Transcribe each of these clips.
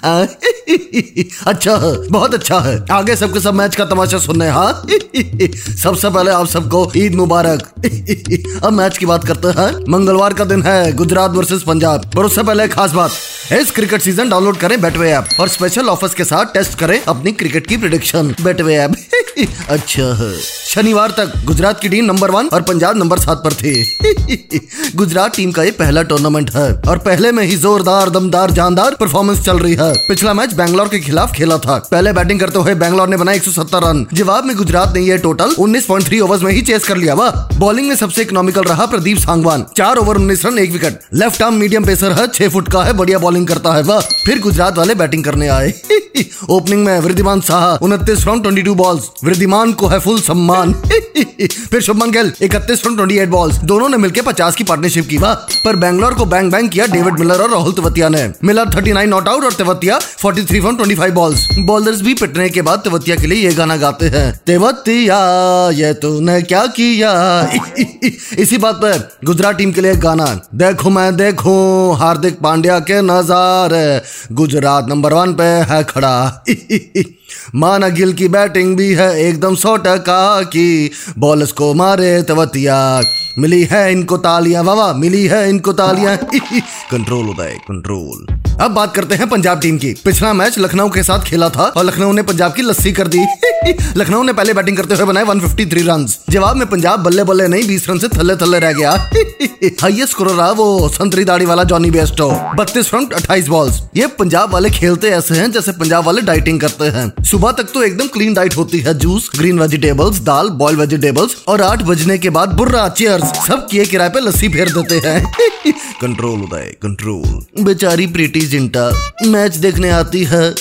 अच्छा है, बहुत अच्छा है। आगे सबके सब मैच का तमाशा सुनने हाँ सबसे पहले आप सबको ईद मुबारक। अब मैच की बात करते हैं मंगलवार का दिन है, गुजरात वर्सेस पंजाब। और उससे पहले खास बात, इस क्रिकेट सीज़न डाउनलोड करें बेटवे ऐप और स्पेशल ऑफर्स के साथ टेस्ट करें अपनी क्रिकेट की प्रिडिक्शन बेटवे ऐप अच्छा है। शनिवार तक गुजरात की टीम नंबर वन और पंजाब नंबर सात पर थी। गुजरात टीम का ये पहला टूर्नामेंट है और पहले में ही जोरदार, दमदार, जानदार परफॉर्मेंस चल रही है। पिछला मैच बैंगलोर के खिलाफ खेला था। पहले बैटिंग करते हुए बैंगलोर ने बनाए 170 रन। जवाब में गुजरात ने यह टोटल उन्नीस पॉइंट थ्री ओवर में ही चेस कर लिया वह बॉलिंग में सबसे इकोनॉमिकल रहा प्रदीप सांगवान। चार ओवर उन्नीस रन, एक wicket left arm medium pacer है, छह फुट का है, बढ़िया बॉलिंग करता है वह। फिर गुजरात वाले बैटिंग करने आए। ओपनिंग में वृद्धिमान साहा, उनतीस from twenty two balls Wriddhiman को है फुल सम्मान. फिर शुभमन गिल, इकतीस फ्रॉम ट्वेंटी एट बॉल्स दोनों ने मिलकर पचास की पार्टनरशिप की, वाह. पर बैंगलोर को बैंग बैंग किया डेविड मिलर और राहुल तेवतिया ने. Miller thirty nine not out और Tewatia forty three from twenty five balls bowlers भी पिटने के बाद तेवतिया के लिए ये गाना गाते हैं. तेवतिया, ये तूने क्या किया? इसी बात पर गुजरात टीम के लिए एक गाना. देखो मैं देखो हार्दिक पांड्या के नजारे. गुजरात नंबर वन पे है खड़ा. माना गिल की बैटिंग भी है एकदम सौ टका की। बॉलर्स को मारे तवतिया मिली है इनको तालियाँ वाह, मिली है इनको तालियाँ। Control Uday, control. अब बात करते हैं पंजाब टीम की। पिछला मैच लखनऊ के साथ खेला था और लखनऊ ने पंजाब की लस्सी कर दी। लखनऊ ने पहले बैटिंग करते हुए बनाए 153 रन जवाब में पंजाब बल्ले बल्ले नहीं 20 रन से थल्ले थल्ले रह गया। हाईएस्ट स्कोर रहा वो संतरी दाढ़ी वाला जॉनी बेस्टो बत्तीस रन अट्ठाईस बॉल्स ये पंजाब वाले खेलते ऐसे हैं जैसे पंजाब वाले डाइटिंग करते हैं। सुबह तक तो एकदम क्लीन डाइट होती है। जूस ग्रीन वेजिटेबल्स दाल बॉयल वेजिटेबल्स और आठ बजने के बाद बुर्रा चेयर्स सब किए किराए पे लस्सी फेर देते हैं। कंट्रोल उदय कंट्रोल बेचारी प्रीति जिंटा मैच देखने आती है।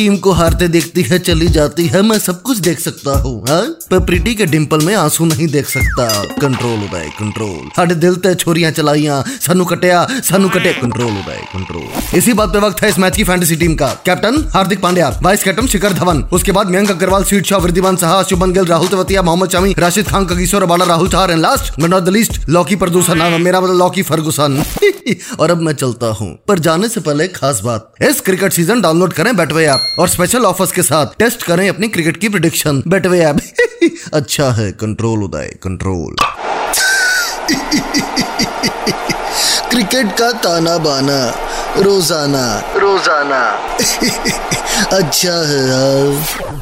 टीम को हारते देखती है, चली जाती है, मैं सब कुछ देख सकता हूँ पर प्रीति के डिम्पल में आँसू नहीं देख सकता। Control Uday, control. साढ़े दिल ते छोरियाँ चलाइया, सानू कटिया, सानू कटे। Control Uday, control. इसी बात पे वक्त है इस मैच की फैंटेसी टीम का। Captain Hardik Pandya vice captain Shikhar Dhawan. उसके बाद मयंक अग्रवाल सीट Shah Wriddhiman Saha Shubman Gill, Rahul Tewatia, Mohammed Shami, Rashid Khan Kagiso Bala Rahul Chahar and last not the least Lockie प्रदूषण नाम मेरा मतलब लॉकी फर्गुसन। और अब मैं चलता हूँ। पर जाने से पहले खास बात, इस क्रिकेट सीज़न डाउनलोड करें बैटवे ऐप और स्पेशल ऑफर्स के साथ टेस्ट करें अपनी क्रिकेट की प्रिडिक्शन बेटवे ऐप अच्छा है कंट्रोल उदय कंट्रोल क्रिकेट का ताना बाना रोज़ाना. रोज़ाना। अच्छा है यार